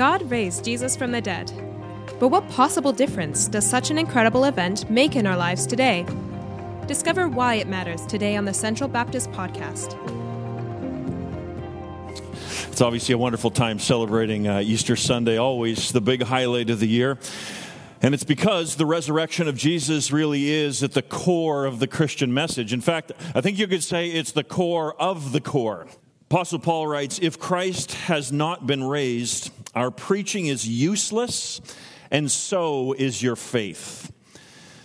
God raised Jesus from the dead. But what possible difference does such an incredible event make in our lives today? Discover why it matters today on the Central Baptist Podcast. It's obviously a wonderful time celebrating uh, Easter Sunday, always the big highlight of the year. And it's because the resurrection of Jesus really is at the core of the Christian message. In fact, I think you could say it's the core of the core. Apostle Paul writes If Christ has not been raised, our preaching is useless, and so is your faith.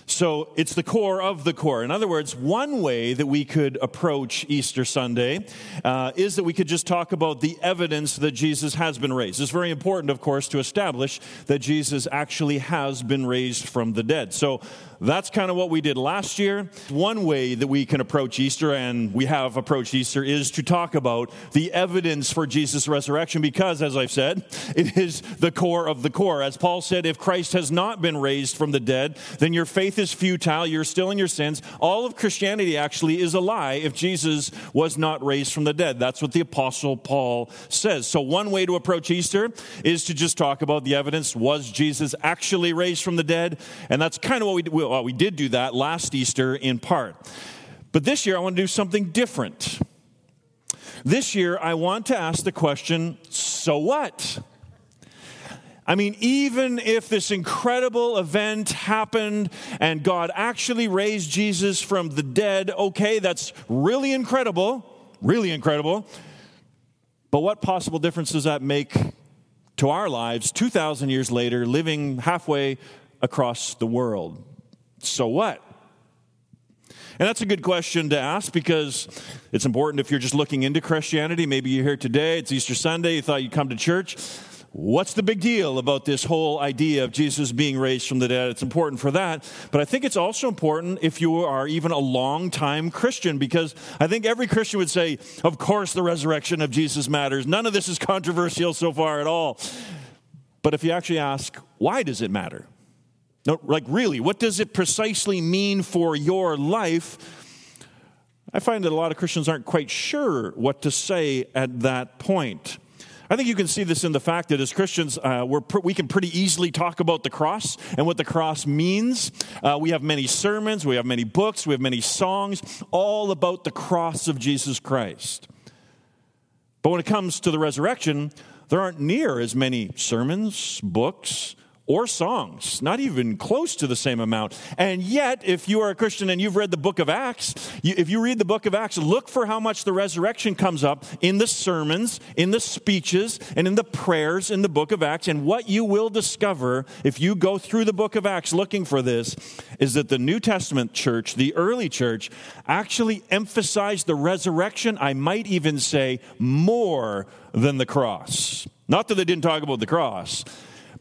So it's the core of the core. In other words, one way that we could approach Easter Sunday uh, is that we could just talk about the evidence that Jesus has been raised. It's very important, of course, to establish that Jesus actually has been raised from the dead. So that's kind of what we did last year. One way that we can approach Easter, and we have approached Easter, is to talk about the evidence for Jesus' resurrection because, as I've said, it is the core of the core. As Paul said, if Christ has not been raised from the dead, then your faith is futile, you're still in your sins. All of Christianity actually is a lie if Jesus was not raised from the dead. That's what the Apostle Paul says. So, one way to approach Easter is to just talk about the evidence. Was Jesus actually raised from the dead? And that's kind of what we well, we did do that last Easter in part. But this year, I want to do something different. This year, I want to ask the question so what? I mean, even if this incredible event happened and God actually raised Jesus from the dead, okay, that's really incredible, really incredible. But what possible difference does that make to our lives 2,000 years later, living halfway across the world? So what? And that's a good question to ask because it's important if you're just looking into Christianity. Maybe you're here today, it's Easter Sunday, you thought you'd come to church. What's the big deal about this whole idea of Jesus being raised from the dead? It's important for that. But I think it's also important if you are even a long time Christian because I think every Christian would say, of course, the resurrection of Jesus matters. None of this is controversial so far at all. But if you actually ask, why does it matter? No, like, really, what does it precisely mean for your life? I find that a lot of Christians aren't quite sure what to say at that point. I think you can see this in the fact that as Christians, uh, pr- we can pretty easily talk about the cross and what the cross means. Uh, we have many sermons, we have many books, we have many songs, all about the cross of Jesus Christ. But when it comes to the resurrection, there aren't near as many sermons, books, or songs, not even close to the same amount. And yet, if you are a Christian and you've read the book of Acts, you, if you read the book of Acts, look for how much the resurrection comes up in the sermons, in the speeches, and in the prayers in the book of Acts. And what you will discover if you go through the book of Acts looking for this is that the New Testament church, the early church, actually emphasized the resurrection, I might even say, more than the cross. Not that they didn't talk about the cross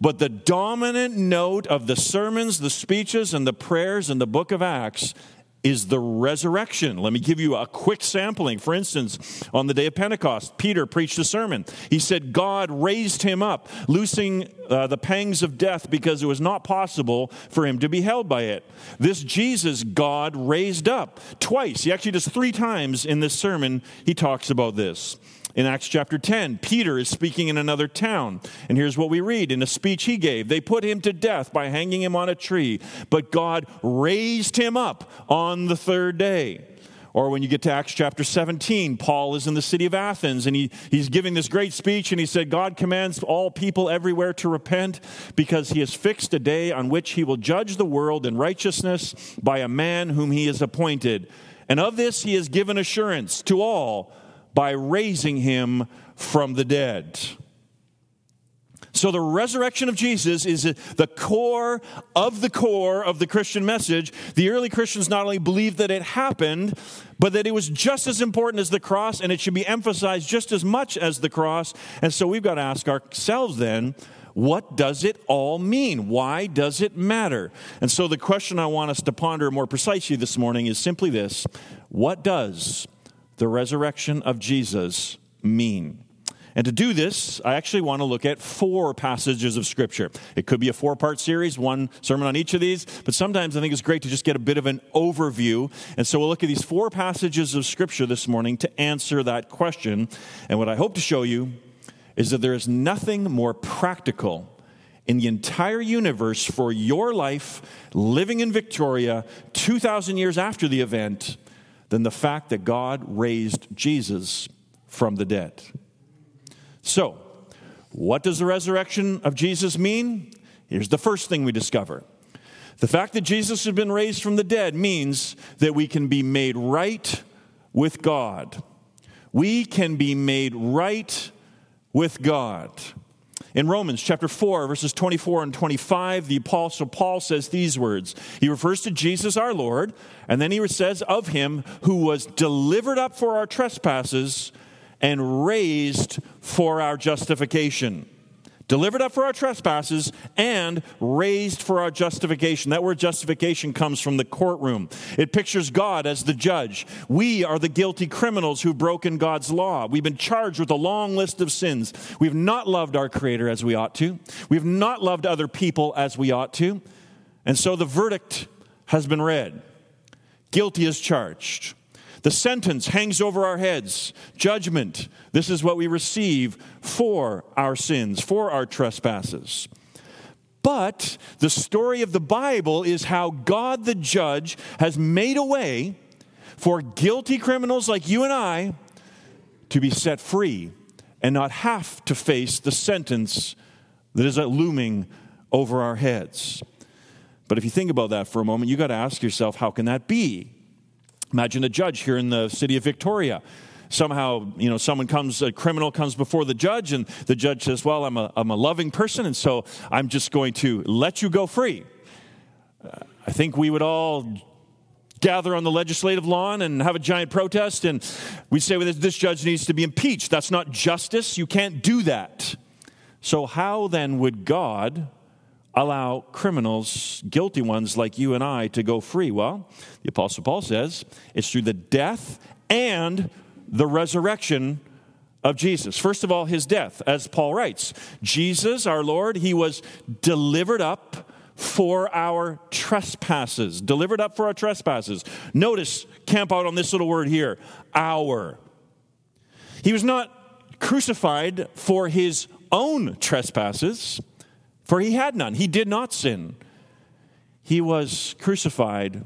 but the dominant note of the sermons, the speeches, and the prayers in the book of Acts is the resurrection. Let me give you a quick sampling. For instance, on the day of Pentecost, Peter preached a sermon. He said, God raised him up, loosing uh, the pangs of death because it was not possible for him to be held by it. This Jesus, God raised up twice. He actually does three times in this sermon, he talks about this. In Acts chapter 10, Peter is speaking in another town. And here's what we read in a speech he gave They put him to death by hanging him on a tree, but God raised him up on the third day. Or when you get to Acts chapter 17, Paul is in the city of Athens and he, he's giving this great speech and he said, God commands all people everywhere to repent because he has fixed a day on which he will judge the world in righteousness by a man whom he has appointed. And of this he has given assurance to all by raising him from the dead. So, the resurrection of Jesus is the core of the core of the Christian message. The early Christians not only believed that it happened, but that it was just as important as the cross and it should be emphasized just as much as the cross. And so, we've got to ask ourselves then what does it all mean? Why does it matter? And so, the question I want us to ponder more precisely this morning is simply this What does the resurrection of Jesus mean? And to do this, I actually want to look at four passages of Scripture. It could be a four part series, one sermon on each of these, but sometimes I think it's great to just get a bit of an overview. And so we'll look at these four passages of Scripture this morning to answer that question. And what I hope to show you is that there is nothing more practical in the entire universe for your life living in Victoria 2,000 years after the event than the fact that God raised Jesus from the dead. So, what does the resurrection of Jesus mean? Here's the first thing we discover. The fact that Jesus has been raised from the dead means that we can be made right with God. We can be made right with God. In Romans chapter 4, verses 24 and 25, the Apostle Paul says these words. He refers to Jesus our Lord, and then he says of him who was delivered up for our trespasses and raised for our justification delivered up for our trespasses, and raised for our justification. That word justification comes from the courtroom. It pictures God as the judge. We are the guilty criminals who've broken God's law. We've been charged with a long list of sins. We've not loved our Creator as we ought to, we've not loved other people as we ought to. And so the verdict has been read. Guilty is charged. The sentence hangs over our heads judgment. This is what we receive for our sins, for our trespasses. But the story of the Bible is how God the judge has made a way for guilty criminals like you and I to be set free and not have to face the sentence that is looming over our heads. But if you think about that for a moment, you got to ask yourself, how can that be? Imagine a judge here in the city of Victoria. Somehow, you know, someone comes, a criminal comes before the judge, and the judge says, Well, I'm a, I'm a loving person, and so I'm just going to let you go free. Uh, I think we would all gather on the legislative lawn and have a giant protest, and we say, well, This judge needs to be impeached. That's not justice. You can't do that. So, how then would God allow criminals, guilty ones like you and I, to go free? Well, the Apostle Paul says it's through the death and the resurrection of Jesus. First of all, his death, as Paul writes Jesus, our Lord, he was delivered up for our trespasses. Delivered up for our trespasses. Notice, camp out on this little word here our. He was not crucified for his own trespasses for he had none. He did not sin. He was crucified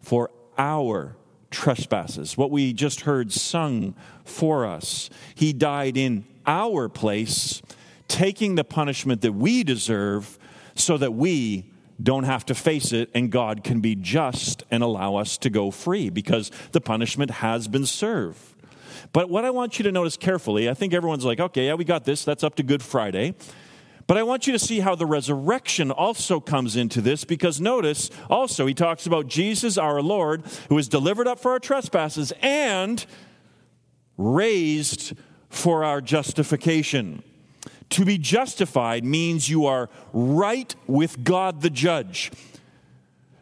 for our trespasses, what we just heard sung for us. He died in our place, taking the punishment that we deserve so that we don't have to face it and God can be just and allow us to go free because the punishment has been served. But what I want you to notice carefully, I think everyone's like, okay, yeah, we got this. That's up to Good Friday. But I want you to see how the resurrection also comes into this because notice also he talks about Jesus our Lord who was delivered up for our trespasses and raised for our justification. To be justified means you are right with God the judge.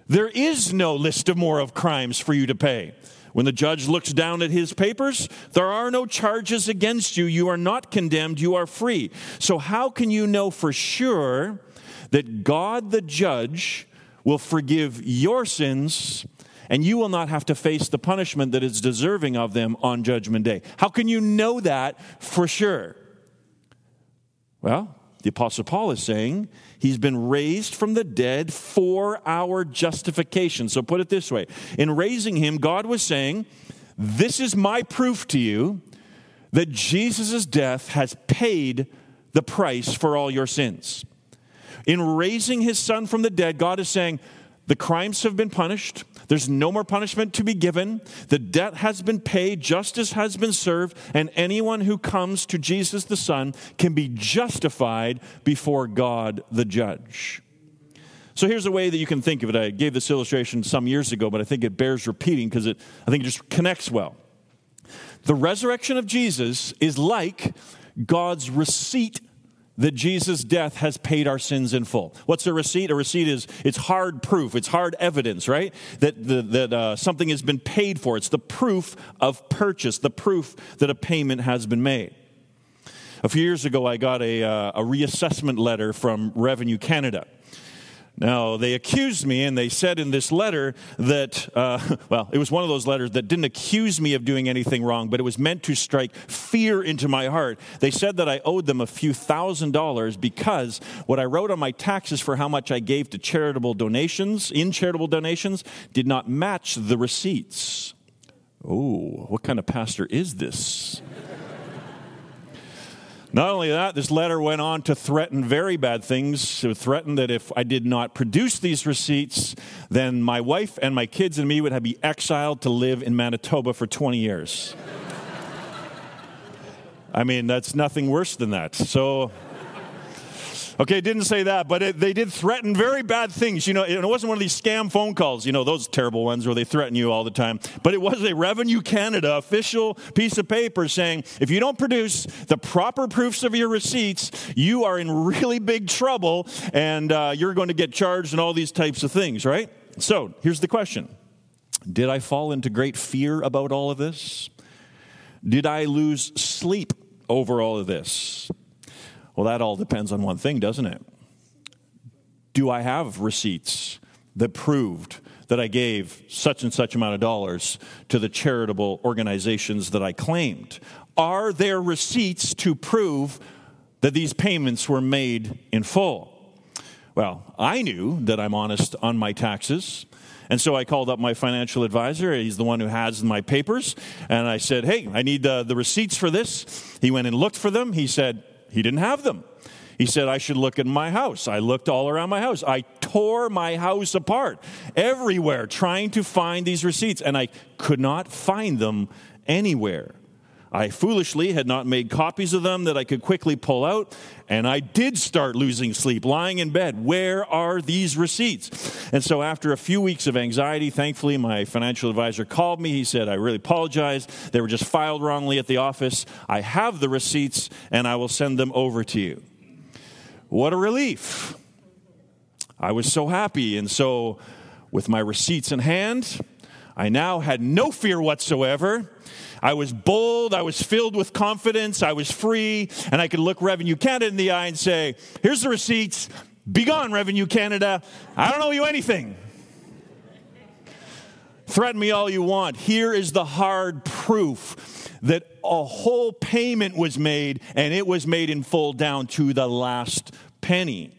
There is no list of more of crimes for you to pay. When the judge looks down at his papers, there are no charges against you. You are not condemned. You are free. So, how can you know for sure that God, the judge, will forgive your sins and you will not have to face the punishment that is deserving of them on Judgment Day? How can you know that for sure? Well, the Apostle Paul is saying he's been raised from the dead for our justification. So put it this way in raising him, God was saying, This is my proof to you that Jesus' death has paid the price for all your sins. In raising his son from the dead, God is saying, The crimes have been punished. There's no more punishment to be given. The debt has been paid, justice has been served, and anyone who comes to Jesus the Son can be justified before God the judge. So here's a way that you can think of it. I gave this illustration some years ago, but I think it bears repeating because it I think it just connects well. The resurrection of Jesus is like God's receipt that Jesus' death has paid our sins in full. What's a receipt? A receipt is it's hard proof, it's hard evidence, right? That the, that uh, something has been paid for. It's the proof of purchase, the proof that a payment has been made. A few years ago, I got a, uh, a reassessment letter from Revenue Canada. Now, they accused me, and they said in this letter that, uh, well, it was one of those letters that didn't accuse me of doing anything wrong, but it was meant to strike fear into my heart. They said that I owed them a few thousand dollars because what I wrote on my taxes for how much I gave to charitable donations, in charitable donations, did not match the receipts. Oh, what kind of pastor is this? Not only that, this letter went on to threaten very bad things. It threatened that if I did not produce these receipts, then my wife and my kids and me would have be exiled to live in Manitoba for 20 years. I mean, that's nothing worse than that. So Okay, didn't say that, but it, they did threaten very bad things. You know, it wasn't one of these scam phone calls, you know, those terrible ones where they threaten you all the time. But it was a Revenue Canada official piece of paper saying if you don't produce the proper proofs of your receipts, you are in really big trouble and uh, you're going to get charged and all these types of things, right? So here's the question Did I fall into great fear about all of this? Did I lose sleep over all of this? Well, that all depends on one thing, doesn't it? Do I have receipts that proved that I gave such and such amount of dollars to the charitable organizations that I claimed? Are there receipts to prove that these payments were made in full? Well, I knew that I'm honest on my taxes. And so I called up my financial advisor. He's the one who has my papers. And I said, Hey, I need uh, the receipts for this. He went and looked for them. He said, he didn't have them. He said, I should look at my house. I looked all around my house. I tore my house apart everywhere trying to find these receipts, and I could not find them anywhere. I foolishly had not made copies of them that I could quickly pull out, and I did start losing sleep, lying in bed. Where are these receipts? And so, after a few weeks of anxiety, thankfully, my financial advisor called me. He said, I really apologize. They were just filed wrongly at the office. I have the receipts, and I will send them over to you. What a relief! I was so happy. And so, with my receipts in hand, I now had no fear whatsoever I was bold, I was filled with confidence, I was free, and I could look Revenue Canada in the eye and say, Here's the receipts, be gone, Revenue Canada. I don't owe you anything. Threaten me all you want. Here is the hard proof that a whole payment was made, and it was made in full down to the last penny.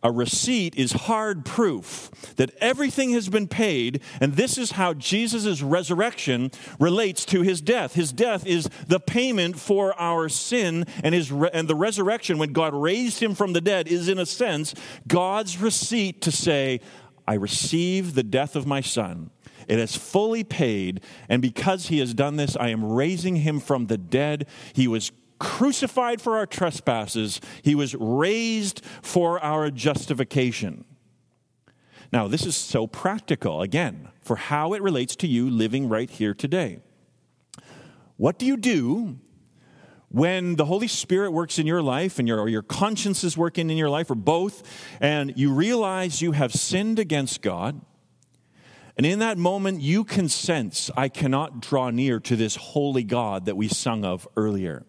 A receipt is hard proof that everything has been paid, and this is how Jesus' resurrection relates to his death. His death is the payment for our sin, and, his re- and the resurrection, when God raised him from the dead, is in a sense God's receipt to say, I receive the death of my son. It is fully paid, and because he has done this, I am raising him from the dead. He was crucified for our trespasses, he was raised for our justification. Now, this is so practical, again, for how it relates to you living right here today. What do you do when the Holy Spirit works in your life and your, or your conscience is working in your life, or both, and you realize you have sinned against God? And in that moment, you can sense, I cannot draw near to this holy God that we sung of earlier.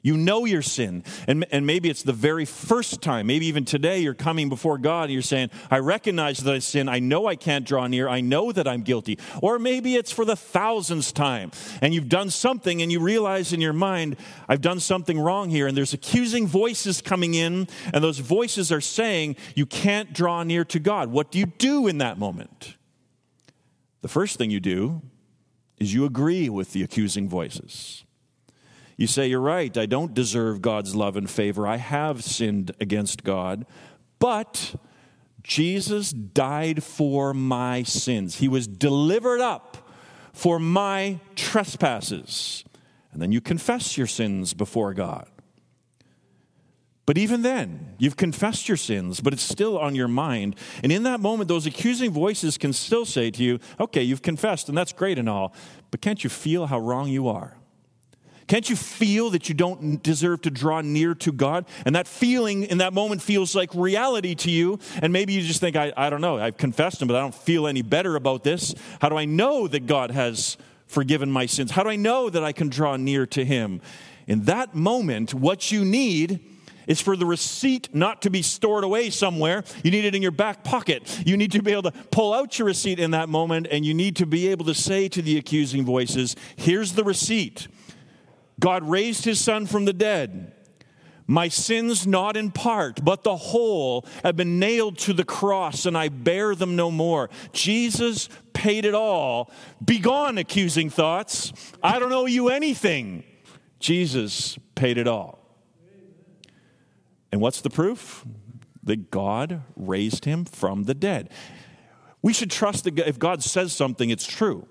You know your sin. And, and maybe it's the very first time, maybe even today, you're coming before God and you're saying, I recognize that I sin. I know I can't draw near. I know that I'm guilty. Or maybe it's for the thousandth time and you've done something and you realize in your mind, I've done something wrong here. And there's accusing voices coming in, and those voices are saying, You can't draw near to God. What do you do in that moment? The first thing you do is you agree with the accusing voices. You say, You're right, I don't deserve God's love and favor. I have sinned against God. But Jesus died for my sins, He was delivered up for my trespasses. And then you confess your sins before God. But even then, you've confessed your sins, but it's still on your mind. And in that moment, those accusing voices can still say to you, okay, you've confessed, and that's great and all, but can't you feel how wrong you are? Can't you feel that you don't deserve to draw near to God? And that feeling in that moment feels like reality to you. And maybe you just think, I, I don't know, I've confessed Him, but I don't feel any better about this. How do I know that God has forgiven my sins? How do I know that I can draw near to Him? In that moment, what you need is for the receipt not to be stored away somewhere. You need it in your back pocket. You need to be able to pull out your receipt in that moment, and you need to be able to say to the accusing voices, Here's the receipt. God raised his son from the dead. My sins, not in part, but the whole, have been nailed to the cross, and I bear them no more. Jesus paid it all. Begone, accusing thoughts. I don't owe you anything. Jesus paid it all. And what's the proof? That God raised him from the dead. We should trust that if God says something, it's true.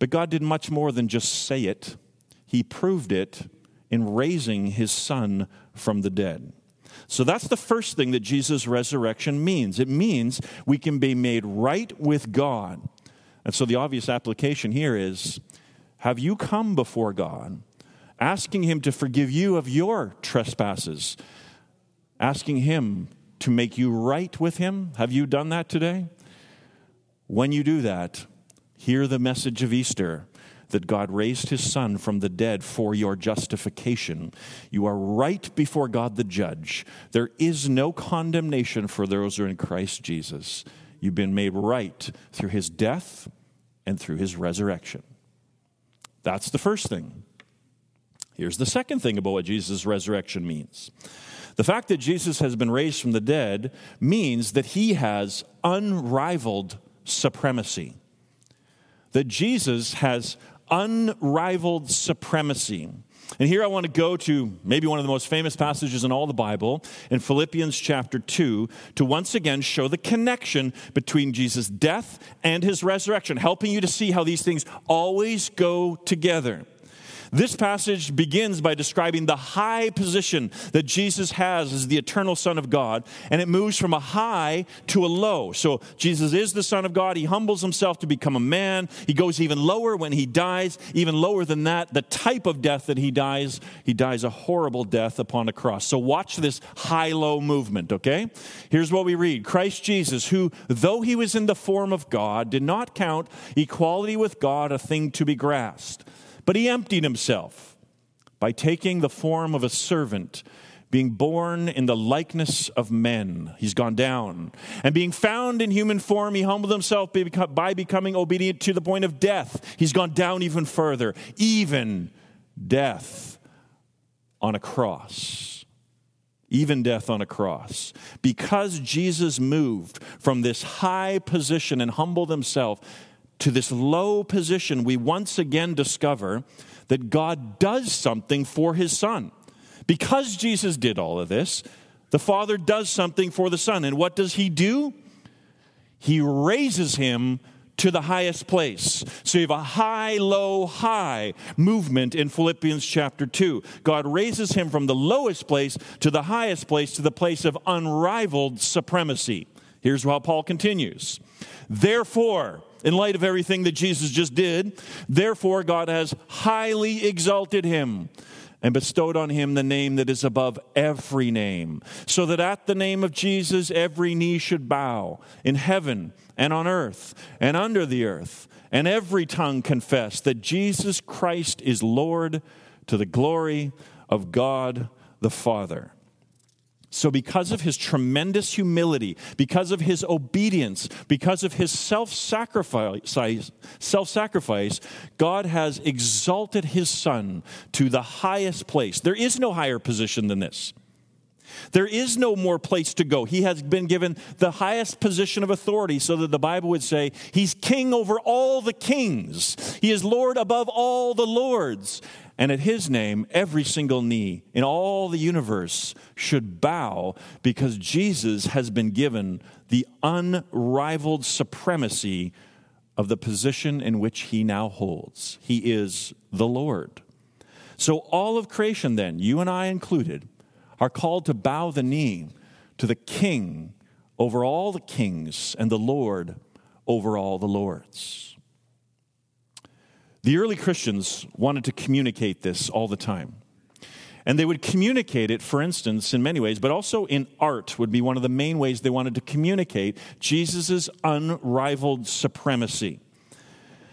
But God did much more than just say it, He proved it in raising His Son from the dead. So that's the first thing that Jesus' resurrection means. It means we can be made right with God. And so the obvious application here is have you come before God, asking Him to forgive you of your trespasses, asking Him to make you right with Him? Have you done that today? When you do that, hear the message of Easter that God raised his son from the dead for your justification. You are right before God the judge. There is no condemnation for those who are in Christ Jesus. You've been made right through his death and through his resurrection. That's the first thing. Here's the second thing about what Jesus' resurrection means. The fact that Jesus has been raised from the dead means that he has unrivaled supremacy. That Jesus has unrivaled supremacy. And here I want to go to maybe one of the most famous passages in all the Bible, in Philippians chapter 2, to once again show the connection between Jesus' death and his resurrection, helping you to see how these things always go together. This passage begins by describing the high position that Jesus has as the eternal Son of God, and it moves from a high to a low. So Jesus is the Son of God. He humbles himself to become a man. He goes even lower when he dies, even lower than that. The type of death that he dies, he dies a horrible death upon a cross. So watch this high low movement, okay? Here's what we read Christ Jesus, who, though he was in the form of God, did not count equality with God a thing to be grasped but he emptied himself by taking the form of a servant, being born in the likeness of men. He's gone down. And being found in human form, he humbled himself by becoming obedient to the point of death. He's gone down even further, even death on a cross. Even death on a cross. Because Jesus moved from this high position and humbled himself to this low position, we once again discover that God does something for his son. Because Jesus did all of this, the Father does something for the Son. And what does he do? He raises him to the highest place. So you have a high, low, high movement in Philippians chapter 2. God raises him from the lowest place to the highest place, to the place of unrivaled supremacy. Here's how Paul continues Therefore, in light of everything that Jesus just did. Therefore, God has highly exalted him and bestowed on him the name that is above every name, so that at the name of Jesus every knee should bow in heaven and on earth and under the earth, and every tongue confess that Jesus Christ is Lord to the glory of God the Father. So, because of his tremendous humility, because of his obedience, because of his self sacrifice, God has exalted his son to the highest place. There is no higher position than this. There is no more place to go. He has been given the highest position of authority so that the Bible would say he's king over all the kings. He is Lord above all the lords. And at his name, every single knee in all the universe should bow because Jesus has been given the unrivaled supremacy of the position in which he now holds. He is the Lord. So, all of creation, then, you and I included, are called to bow the knee to the King over all the kings and the Lord over all the lords. The early Christians wanted to communicate this all the time. And they would communicate it, for instance, in many ways, but also in art would be one of the main ways they wanted to communicate Jesus' unrivaled supremacy.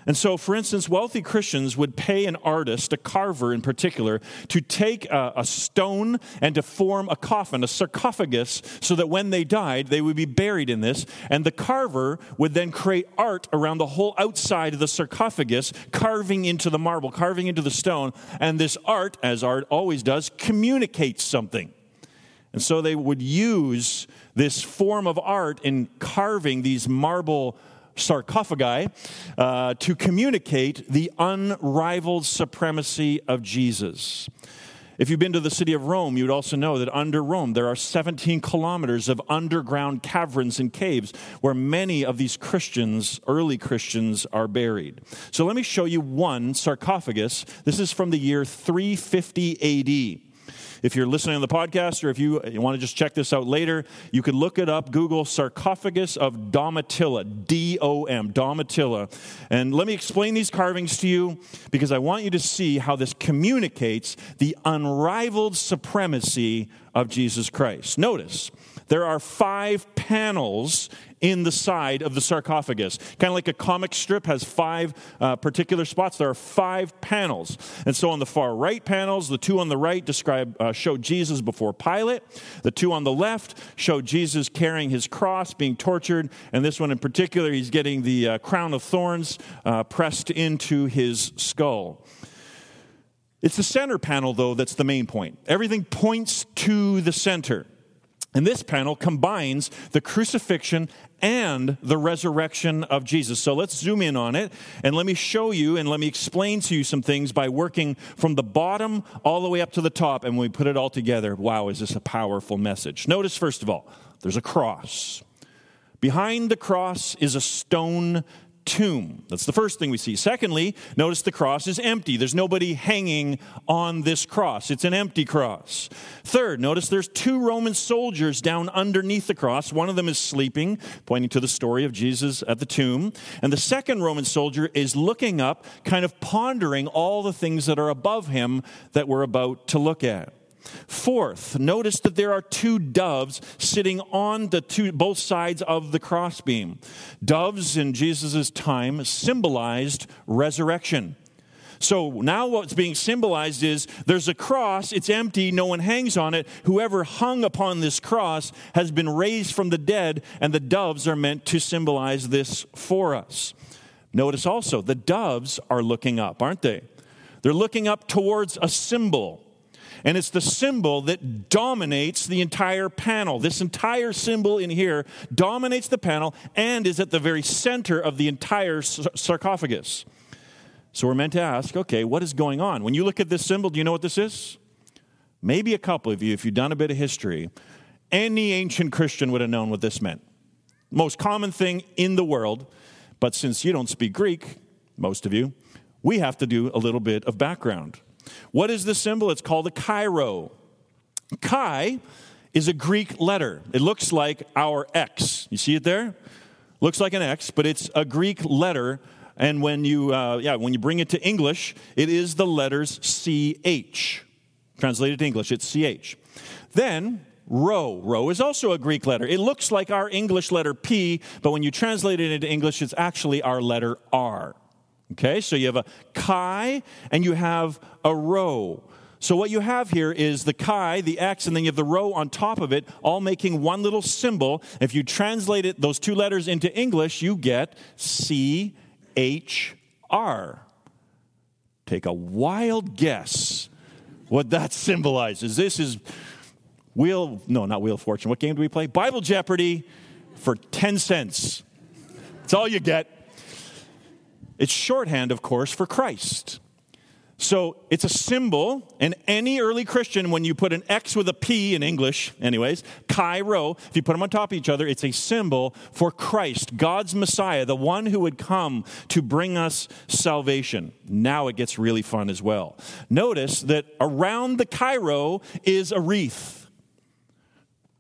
And so, for instance, wealthy Christians would pay an artist, a carver in particular, to take a, a, stone and to form a coffin, a sarcophagus, so that when they died, they would be buried in this. And the carver would then create art around the whole outside of the sarcophagus, carving into the marble, carving into the stone. And this art, as art always does, communicates something. And so they would use this form of art in carving these marble sarcophagi uh, to communicate the unrivaled supremacy of Jesus. If you've been to the city of Rome, you would also know that under Rome there are 17 kilometers of underground caverns and caves where many of these Christians, early Christians, are buried. So let me show you one sarcophagus. This is from the year 350 AD. If you're listening on the podcast or if you, you want to just check this out later, you could look it up. Google sarcophagus of Domitilla, D O M, Domitilla. And let me explain these carvings to you because I want you to see how this communicates the unrivaled supremacy of Jesus Christ. Notice, there are five panels in the side of the sarcophagus. Kind of like a comic strip has five uh, particular spots. There are five panels. And so on the far right panels, the two on the right describe, uh, show Jesus before Pilate. The two on the left show Jesus carrying his cross, being tortured. And this one in particular, he's getting the uh, crown of thorns uh, pressed into his skull. It's the center panel, though, that's the main point. Everything points to the center. And this panel combines the crucifixion and the resurrection of Jesus. So let's zoom in on it and let me show you and let me explain to you some things by working from the bottom all the way up to the top. And when we put it all together, wow, is this a powerful message? Notice, first of all, there's a cross. Behind the cross is a stone tomb. That's the first thing we see. Secondly, notice the cross is empty. There's nobody hanging on this cross. It's an empty cross. Third, notice there's two Roman soldiers down underneath the cross. One of them is sleeping, pointing to the story of Jesus at the tomb. And the second Roman soldier is looking up, kind of pondering all the things that are above him that we're about to look at. Fourth, notice that there are two doves sitting on the two, both sides of the crossbeam. Doves in Jesus' time symbolized resurrection. So now what's being symbolized is there's a cross, it's empty, no one hangs on it. Whoever hung upon this cross has been raised from the dead, and the doves are meant to symbolize this for us. Notice also, the doves are looking up, aren't they? They're looking up towards a symbol. And it's the symbol that dominates the entire panel. This entire symbol in here dominates the panel and is at the very center of the entire sarcophagus. So we're meant to ask okay, what is going on? When you look at this symbol, do you know what this is? Maybe a couple of you, if you've done a bit of history, any ancient Christian would have known what this meant. Most common thing in the world, but since you don't speak Greek, most of you, we have to do a little bit of background. What is this symbol? It's called a chi-rho. Chi is a Greek letter. It looks like our X. You see it there? Looks like an X, but it's a Greek letter. And when you, uh, yeah, when you bring it to English, it is the letters CH. Translated to English, it's CH. Then Rho. Rho is also a Greek letter. It looks like our English letter P, but when you translate it into English, it's actually our letter R. Okay, so you have a chi and you have a rho. So what you have here is the chi, the x, and then you have the rho on top of it, all making one little symbol. If you translate it, those two letters into English, you get C H R. Take a wild guess what that symbolizes. This is Wheel, no, not Wheel of Fortune. What game do we play? Bible Jeopardy for 10 cents. That's all you get. It's shorthand, of course, for Christ. So it's a symbol, and any early Christian, when you put an X with a P in English, anyways, chi-rho, if you put them on top of each other, it's a symbol for Christ, God's Messiah, the one who would come to bring us salvation. Now it gets really fun as well. Notice that around the chi-rho is a wreath.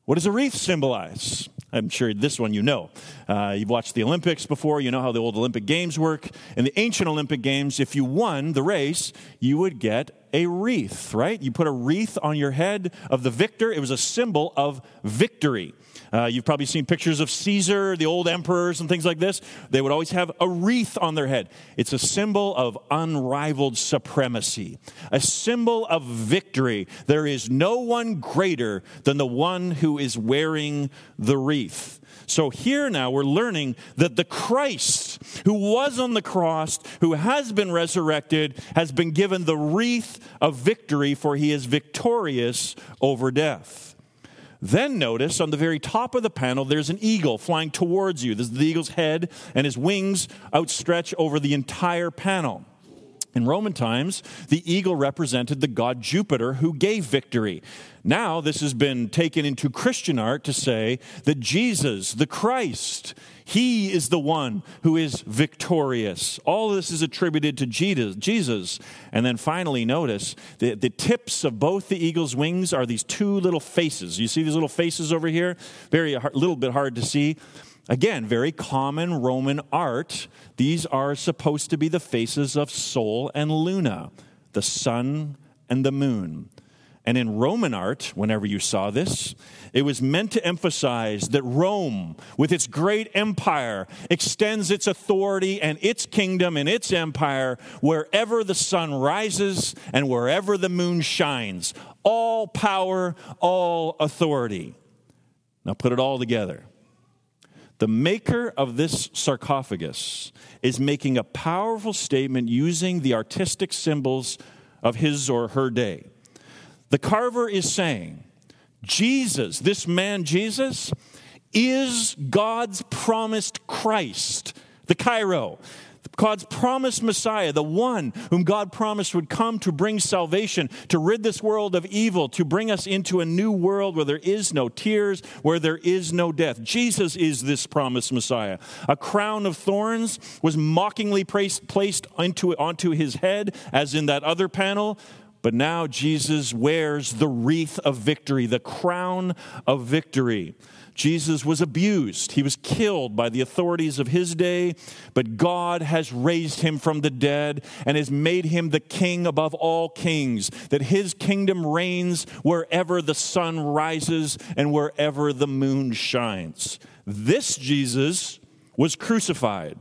What does a wreath symbolize? I'm sure this one you know. Uh, you've watched the Olympics before, you know how the old Olympic Games work. In the ancient Olympic Games, if you won the race, you would get a wreath, right? You put a wreath on your head of the victor. It was a symbol of victory. Uh, you've probably seen pictures of Caesar, the old emperors, and things like this. They would always have a wreath on their head. It's a symbol of unrivaled supremacy, a symbol of victory. There is no one greater than the one who is wearing the wreath. So here now we're learning that the Christ who was on the cross, who has been resurrected, has been given the wreath of victory, for he is victorious over death. Then notice on the very top of the panel, there's an eagle flying towards you. This is the eagle's head, and his wings outstretch over the entire panel. In Roman times, the eagle represented the god Jupiter who gave victory. Now, this has been taken into Christian art to say that Jesus, the Christ, he is the one who is victorious. All this is attributed to Jesus. And then finally, notice the, the tips of both the eagle's wings are these two little faces. You see these little faces over here? Very a little bit hard to see. Again, very common Roman art. These are supposed to be the faces of Sol and Luna, the sun and the moon. And in Roman art, whenever you saw this, it was meant to emphasize that Rome, with its great empire, extends its authority and its kingdom and its empire wherever the sun rises and wherever the moon shines. All power, all authority. Now put it all together. The maker of this sarcophagus is making a powerful statement using the artistic symbols of his or her day. The carver is saying, Jesus, this man Jesus, is God's promised Christ, the chi-rho, God's promised Messiah, the one whom God promised would come to bring salvation, to rid this world of evil, to bring us into a new world where there is no tears, where there is no death. Jesus is this promised Messiah. A crown of thorns was mockingly placed onto his head, as in that other panel. But now Jesus wears the wreath of victory, the crown of victory. Jesus was abused. He was killed by the authorities of his day, but God has raised him from the dead and has made him the king above all kings, that his kingdom reigns wherever the sun rises and wherever the moon shines. This Jesus was crucified.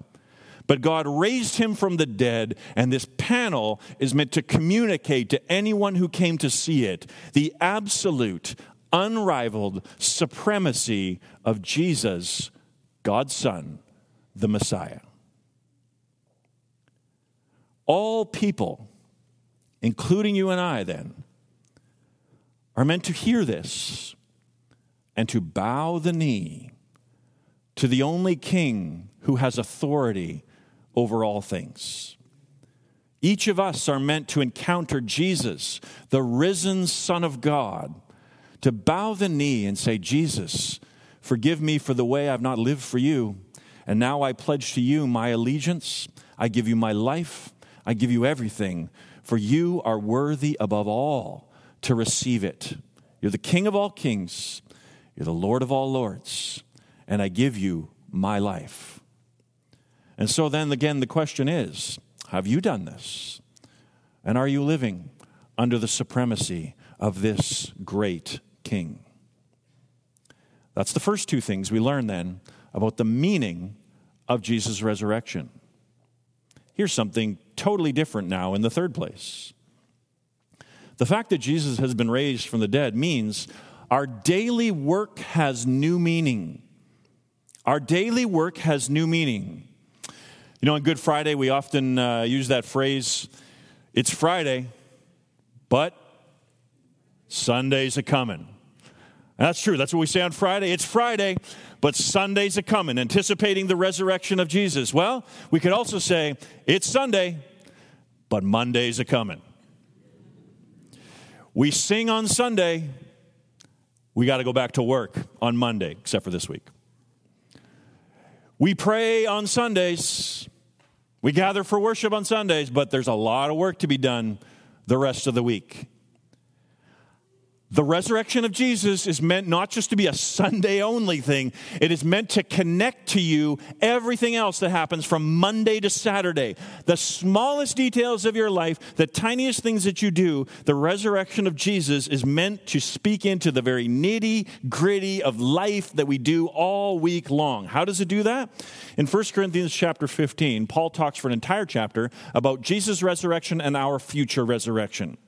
But God raised him from the dead, and this panel is meant to communicate to anyone who came to see it the absolute, unrivaled supremacy of Jesus, God's Son, the Messiah. All people, including you and I, then, are meant to hear this and to bow the knee to the only king who has authority over all things. Each of us are meant to encounter Jesus, the risen Son of God to bow the knee and say, Jesus, forgive me for the way I've not lived for you. And now I pledge to you my allegiance. I give you my life. I give you everything. For you are worthy above all to receive it. You're the King of all kings. You're the Lord of all lords. And I give you my life. And so then again, the question is have you done this? And are you living under the supremacy of this great king. That's the first two things we learn then about the meaning of Jesus' resurrection. Here's something totally different now in the third place. The fact that Jesus has been raised from the dead means our daily work has new meaning. Our daily work has new meaning. You know, on Good Friday, we often uh, use that phrase, it's Friday, but Sunday's a coming. That's true. That's what we say on Friday. It's Friday, but Sunday's a coming, anticipating the resurrection of Jesus. Well, we could also say it's Sunday, but Monday's a coming. We sing on Sunday, we got to go back to work on Monday, except for this week. We pray on Sundays, we gather for worship on Sundays, but there's a lot of work to be done the rest of the week. The resurrection of Jesus is meant not just to be a Sunday only thing, it is meant to connect to you everything else that happens from Monday to Saturday. The smallest details of your life, the tiniest things that you do, the resurrection of Jesus is meant to speak into the very nitty gritty of life that we do all week long. How does it do that? In 1 Corinthians chapter 15, Paul talks for an entire chapter about Jesus' resurrection and our future resurrection.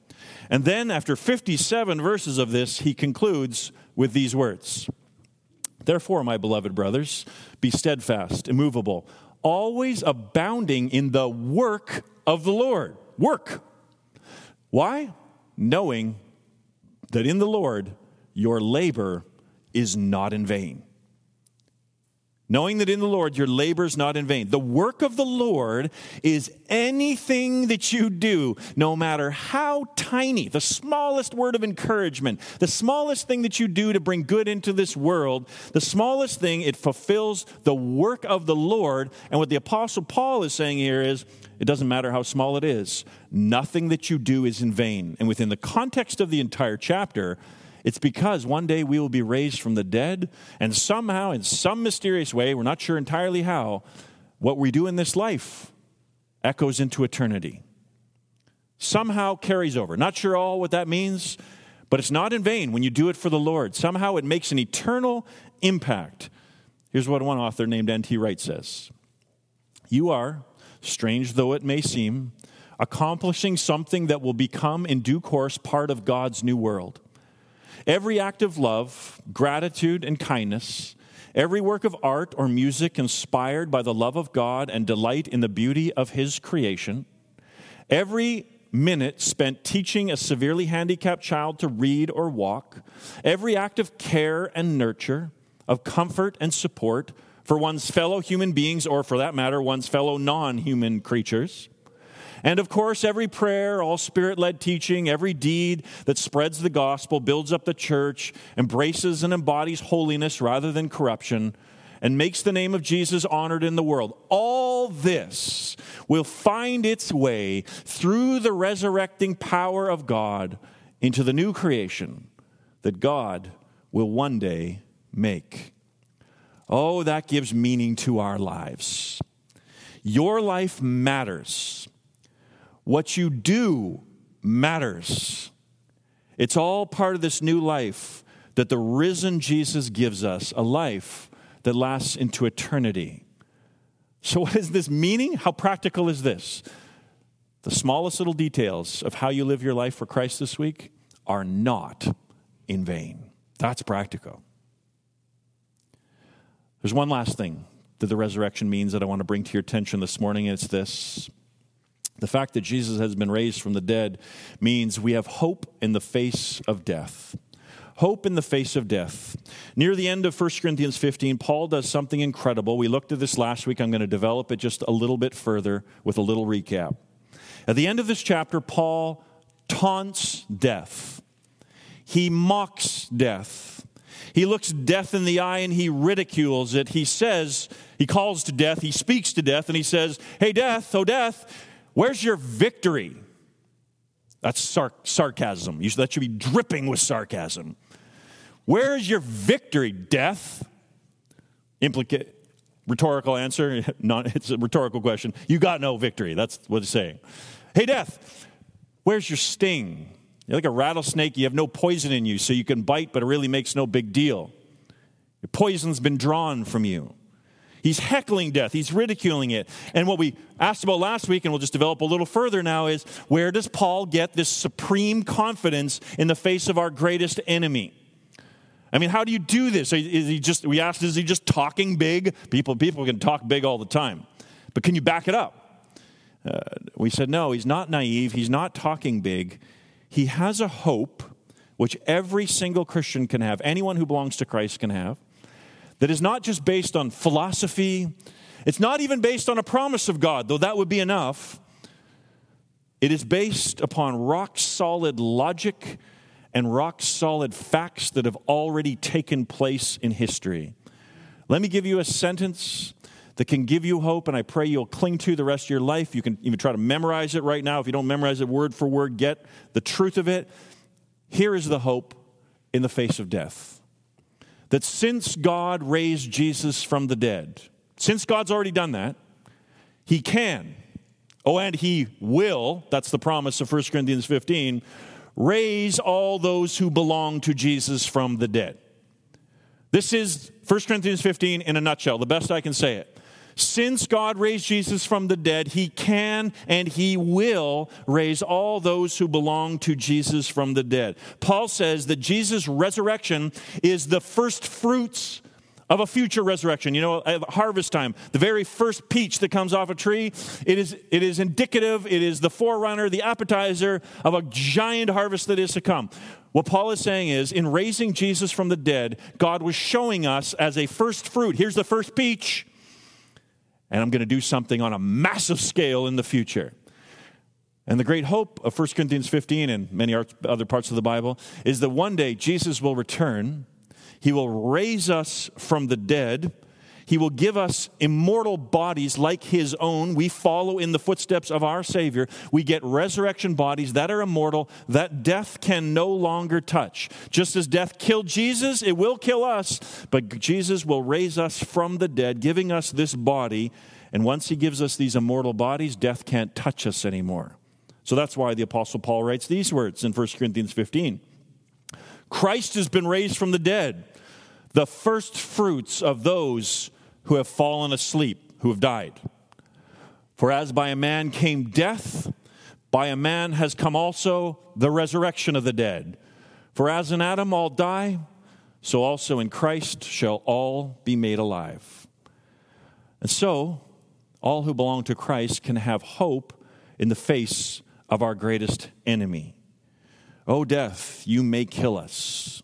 And then, after 57 verses of this, he concludes with these words Therefore, my beloved brothers, be steadfast, immovable, always abounding in the work of the Lord. Work. Why? Knowing that in the Lord your labor is not in vain knowing that in the Lord your labor is not in vain. The work of the Lord is anything that you do, no matter how tiny, the smallest word of encouragement, the smallest thing that you do to bring good into this world, the smallest thing, it fulfills the work of the Lord. And what the Apostle Paul is saying here is, it doesn't matter how small it is, nothing that you do is in vain. And within the context of the entire chapter, it's because one day we will be raised from the dead, and somehow, in some mysterious way, we're not sure entirely how, what we do in this life echoes into eternity. Somehow carries over. Not sure all what that means, but it's not in vain when you do it for the Lord. Somehow it makes an eternal impact. Here's what one author named N.T. Wright says You are, strange though it may seem, accomplishing something that will become in due course part of God's new world. Every act of love, gratitude, and kindness, every work of art or music inspired by the love of God and delight in the beauty of His creation, every minute spent teaching a severely handicapped child to read or walk, every act of care and nurture, of comfort and support for one's fellow human beings, or for that matter, one's fellow non human creatures and of course, every prayer, all spirit led teaching, every deed that spreads the gospel, builds up the church, embraces and embodies holiness rather than corruption, and makes the name of Jesus honored in the world. All this will find its way through the resurrecting power of God into the new creation that God will one day make. Oh, that gives meaning to our lives. Your life matters. What you do matters. It's all part of this new life that the risen Jesus gives us a life that lasts into eternity. So, what is this meaning? How practical is this? The smallest little details of how you live your life for Christ this week are not in vain. That's practical. There's one last thing that the resurrection means that I want to bring to your attention this morning, and it's this the fact that Jesus has been raised from the dead means we have hope in the face of death. Hope in the face of death. Near the end of 1 Corinthians 15, Paul does something incredible. We looked at this last week. I'm going to develop it just a little bit further with a little recap. At the end of this chapter, Paul taunts death, he mocks death. He looks death in the eye and he ridicules it. He says, he calls to death, he speaks to death, and he says, Hey, death, oh, death, Where's your victory? That's sar- sarcasm. You, should, that should be dripping with sarcasm. Where is your victory, death? Implicate, rhetorical answer. Not, it's a rhetorical question. You got no victory. That's what it's saying. Hey, death, where's your sting? You're like a rattlesnake. You have no poison in you, so you can bite, but it really makes no big deal. Your poison's been drawn from you. He's heckling death, he's ridiculing it. And what we asked about last week, and we'll just develop a little further now, is where does Paul get this supreme confidence in the face of our greatest enemy? I mean, how do you do this? Is he just, we asked, is he just talking big? People, people can talk big all the time, but can you back it up? Uh, we said, no, he's not naive, he's not talking big. He has a hope which every single Christian can have, anyone who belongs to Christ can have that is not just based on philosophy, it's not even based on a promise of God, though that would be enough. It is based upon rock solid logic and rock solid facts that have already taken place in history. Let me give you a sentence that can give you hope, and I pray you'll cling to the rest of your life. You can even try to memorize it right now. If you don't memorize it word for word, get the truth of it. Here is the hope in the face of death. That since God raised Jesus from the dead, since God's already done that, he can, oh, and he will, that's the promise of 1 Corinthians 15, raise all those who belong to Jesus from the dead. This is 1 Corinthians 15 in a nutshell, the best I can say it. Since God raised Jesus from the dead, he can and he will raise all those who belong to Jesus from the dead. Paul says that Jesus' resurrection is the first fruits of a future resurrection. You know, at harvest time, the very first peach that comes off a tree, it is, it is indicative, it is the forerunner, the appetizer of a giant harvest that is to come. What Paul is saying is, in raising Jesus from the dead, God was showing us as a first fruit. Here's the first peach and I'm going to do something on a massive scale in the future. And the great hope of 1 Corinthians 15 and many other parts of the Bible is that one day Jesus will return. He will raise us from the dead he will give us immortal bodies like His own. We follow in the footsteps of our Savior. We get resurrection bodies that are immortal, that death can no longer touch. Just as death killed Jesus, it will kill us, but Jesus will raise us from the dead, giving us this body. And once He gives us these immortal bodies, death can't touch us anymore. So that's why the Apostle Paul writes these words in 1 Corinthians 15 Christ has been raised from the dead, the first fruits of those who have fallen asleep, who have died. For as by a man came death, by a man has come also the resurrection of the dead. For as in Adam all die, so also in Christ shall all be made alive. And so, all who belong to Christ can have hope in the face of our greatest enemy. O death, you may kill us.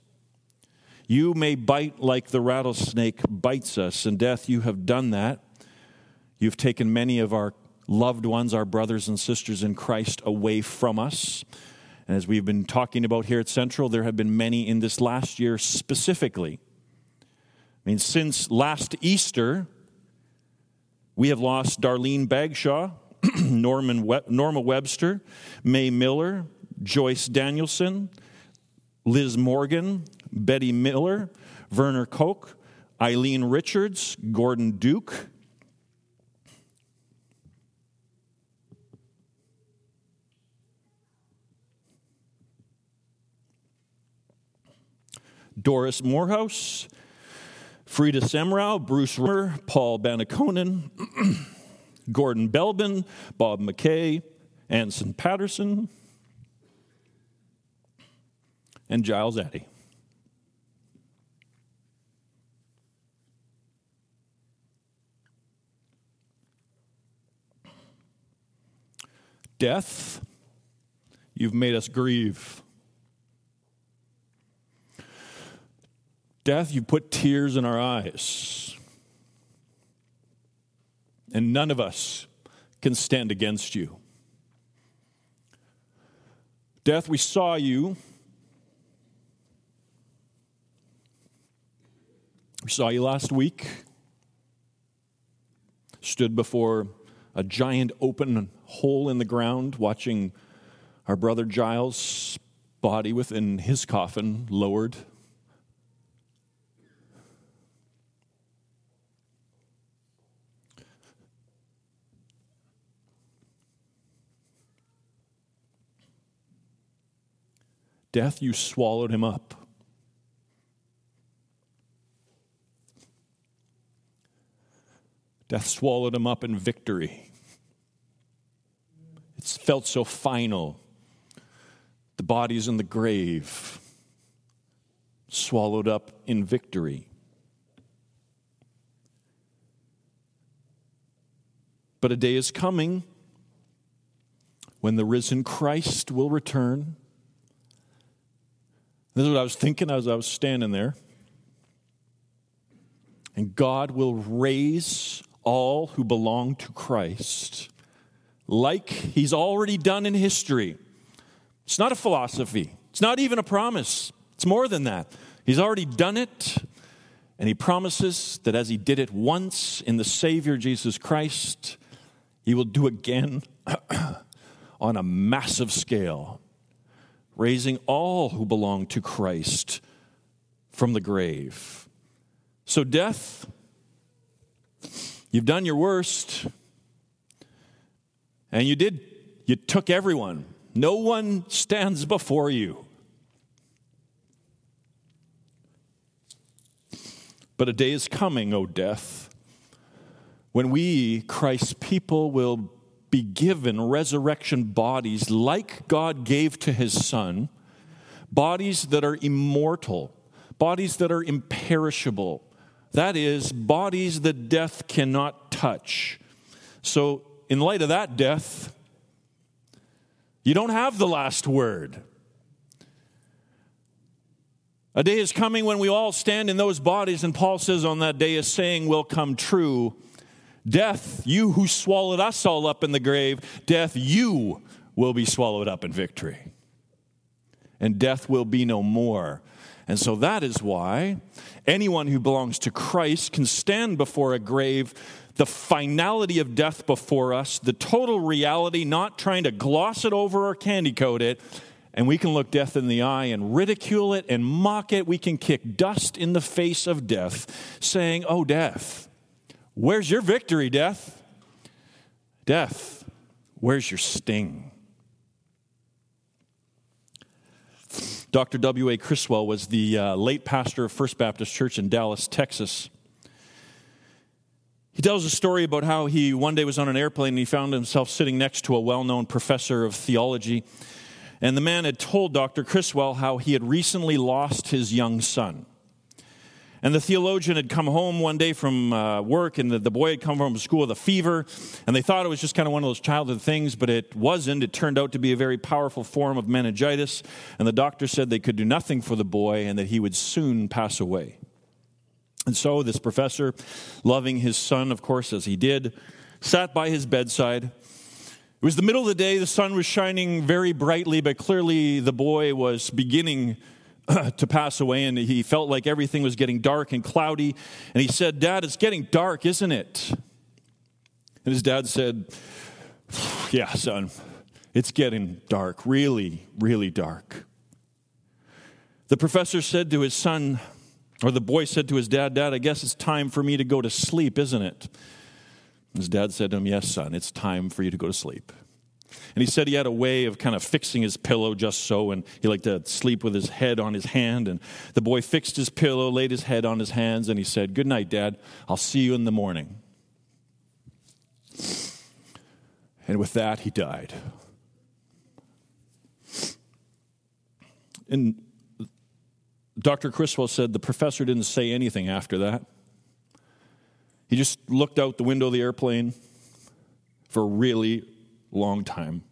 You may bite like the rattlesnake bites us. In death, you have done that. You've taken many of our loved ones, our brothers and sisters in Christ, away from us. And as we've been talking about here at Central, there have been many in this last year specifically. I mean, since last Easter, we have lost Darlene Bagshaw, Norman we- Norma Webster, May Miller, Joyce Danielson, Liz Morgan, Betty Miller, Werner Koch, Eileen Richards, Gordon Duke. Doris Morehouse, Frida Semrau, Bruce Rimmer, Paul Bannaconen, Gordon Belbin, Bob McKay, Anson Patterson, and Giles Addy. Death, you've made us grieve. Death, you put tears in our eyes. And none of us can stand against you. Death, we saw you. We saw you last week. Stood before a giant open hole in the ground, watching our brother Giles' body within his coffin lowered. Death, you swallowed him up. Death swallowed him up in victory. It felt so final. The body's in the grave, swallowed up in victory. But a day is coming when the risen Christ will return. This is what I was thinking as I was standing there. And God will raise all who belong to Christ like he's already done in history. It's not a philosophy, it's not even a promise. It's more than that. He's already done it, and he promises that as he did it once in the Savior Jesus Christ, he will do again on a massive scale, raising all who belong to Christ from the grave. So, death, you've done your worst, and you did, you took everyone. No one stands before you. But a day is coming, O death, when we, Christ's people, will be given resurrection bodies like God gave to his Son, bodies that are immortal, bodies that are imperishable. That is, bodies that death cannot touch. So, in light of that death, you don't have the last word. A day is coming when we all stand in those bodies, and Paul says on that day, a saying will come true Death, you who swallowed us all up in the grave, death, you will be swallowed up in victory. And death will be no more. And so that is why anyone who belongs to Christ can stand before a grave, the finality of death before us, the total reality, not trying to gloss it over or candy coat it. And we can look death in the eye and ridicule it and mock it. We can kick dust in the face of death, saying, Oh, death, Where's your victory, death? Death, where's your sting? Dr. W.A. Criswell was the uh, late pastor of First Baptist Church in Dallas, Texas. He tells a story about how he one day was on an airplane and he found himself sitting next to a well known professor of theology. And the man had told Dr. Criswell how he had recently lost his young son. And the theologian had come home one day from uh, work, and the, the, boy had come from school with a fever. And they thought it was just kind of one of those childhood things, but it wasn't. It turned out to be a very powerful form of meningitis. And the doctor said they could do nothing for the boy and that he would soon pass away. And so this professor, loving his son, of course, as he did, sat by his bedside. It was the middle of the day, the sun was shining very brightly, but clearly the boy was beginning to pass away, and he felt like everything was getting dark and cloudy. And he said, Dad, it's getting dark, isn't it? And his dad said, Yeah, son, it's getting dark, really, really dark. The professor said to his son, or the boy said to his dad, Dad, I guess it's time for me to go to sleep, isn't it? His dad said to him, Yes, son, it's time for you to go to sleep. And he said he had a way of kind of fixing his pillow just so, and he liked to sleep with his head on his hand. And the boy fixed his pillow, laid his head on his hands, and he said, Good night, Dad. I'll see you in the morning. And with that, he died. And Dr. Criswell said the professor didn't say anything after that. He just looked out the window of the airplane for a really, long time.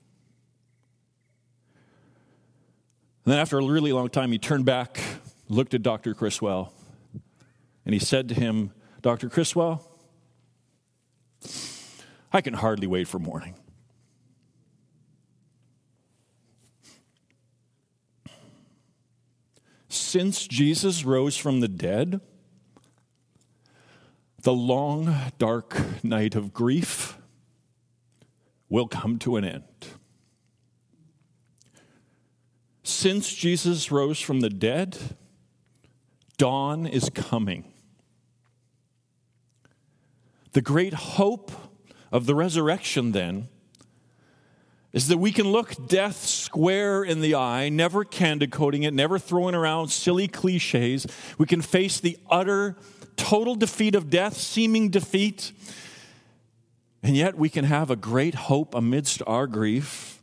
And then, after a really long time, he turned back, looked at Dr. Criswell, and he said to him, Dr. Criswell, I can hardly wait for morning. Since Jesus rose from the dead, the long, dark night of grief will come to an end. Since Jesus rose from the dead, dawn is coming. The great hope of the resurrection, then, is that we can look death square in the eye, never candy coating it, never throwing around silly cliches. We can face the utter, total defeat of death, seeming defeat, and yet we can have a great hope amidst our grief,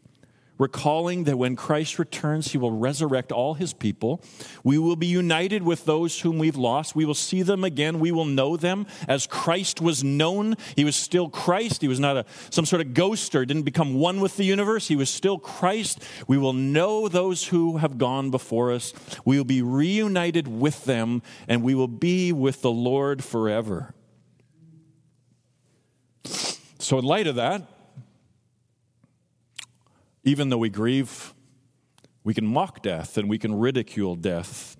recalling that when Christ returns, he will resurrect all his people. We will be united with those whom we've lost. We will see them again. We will know them as Christ was known. He was still Christ. He was not a, some sort of ghost or didn't become one with the universe. He was still Christ. We will know those who have gone before us. We will be reunited with them, and we will be with the Lord forever. So, in light of that, even though we grieve, we can mock death and we can ridicule death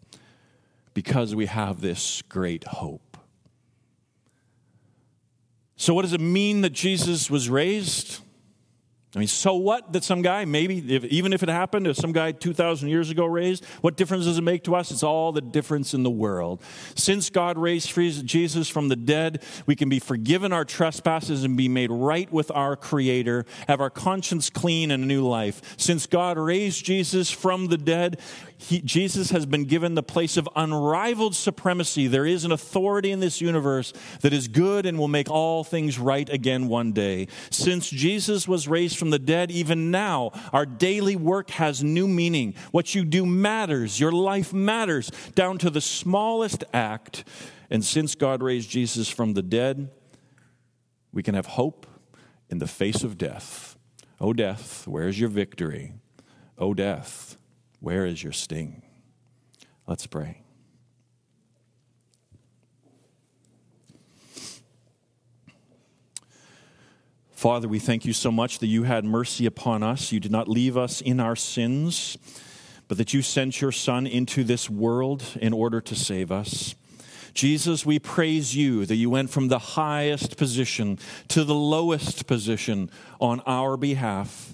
because we have this great hope. So, what does it mean that Jesus was raised? I mean, so what that some guy, maybe, if, even if it happened, if some guy 2,000 years ago raised, what difference does it make to us? It's all the difference in the world. Since God raised Jesus from the dead, we can be forgiven our trespasses and be made right with our Creator, have our conscience clean and a new life. Since God raised Jesus from the dead, he, Jesus has been given the place of unrivaled supremacy. There is an authority in this universe that is good and will make all things right again one day. Since Jesus was raised from the dead, even now, our daily work has new meaning. What you do matters. Your life matters, down to the smallest act. And since God raised Jesus from the dead, we can have hope in the face of death. Oh, death, where's your victory? Oh, death, where is your sting? Let's pray. Father, we thank you so much that you had mercy upon us. You did not leave us in our sins, but that you sent your Son into this world in order to save us. Jesus, we praise you that you went from the highest position to the lowest position on our behalf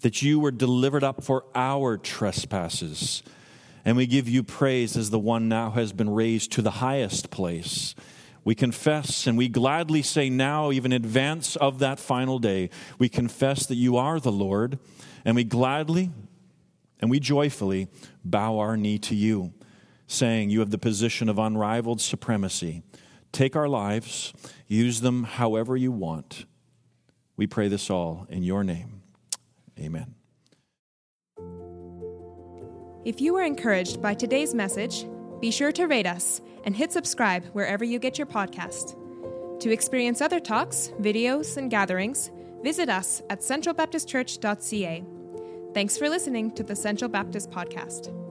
that you were delivered up for our trespasses. And we give you praise as the one now has been raised to the highest place. We confess and we gladly say now, even in advance of that final day, we confess that you are the Lord, and we gladly and we joyfully bow our knee to you, saying, You have the position of unrivaled supremacy. Take our lives, use them however you want. We pray this all in your name. Amen. If you were encouraged by today's message, be sure to rate us and hit subscribe wherever you get your podcast. To experience other talks, videos, and gatherings, visit us at centralbaptistchurch.ca. Thanks for listening to the Central Baptist Podcast.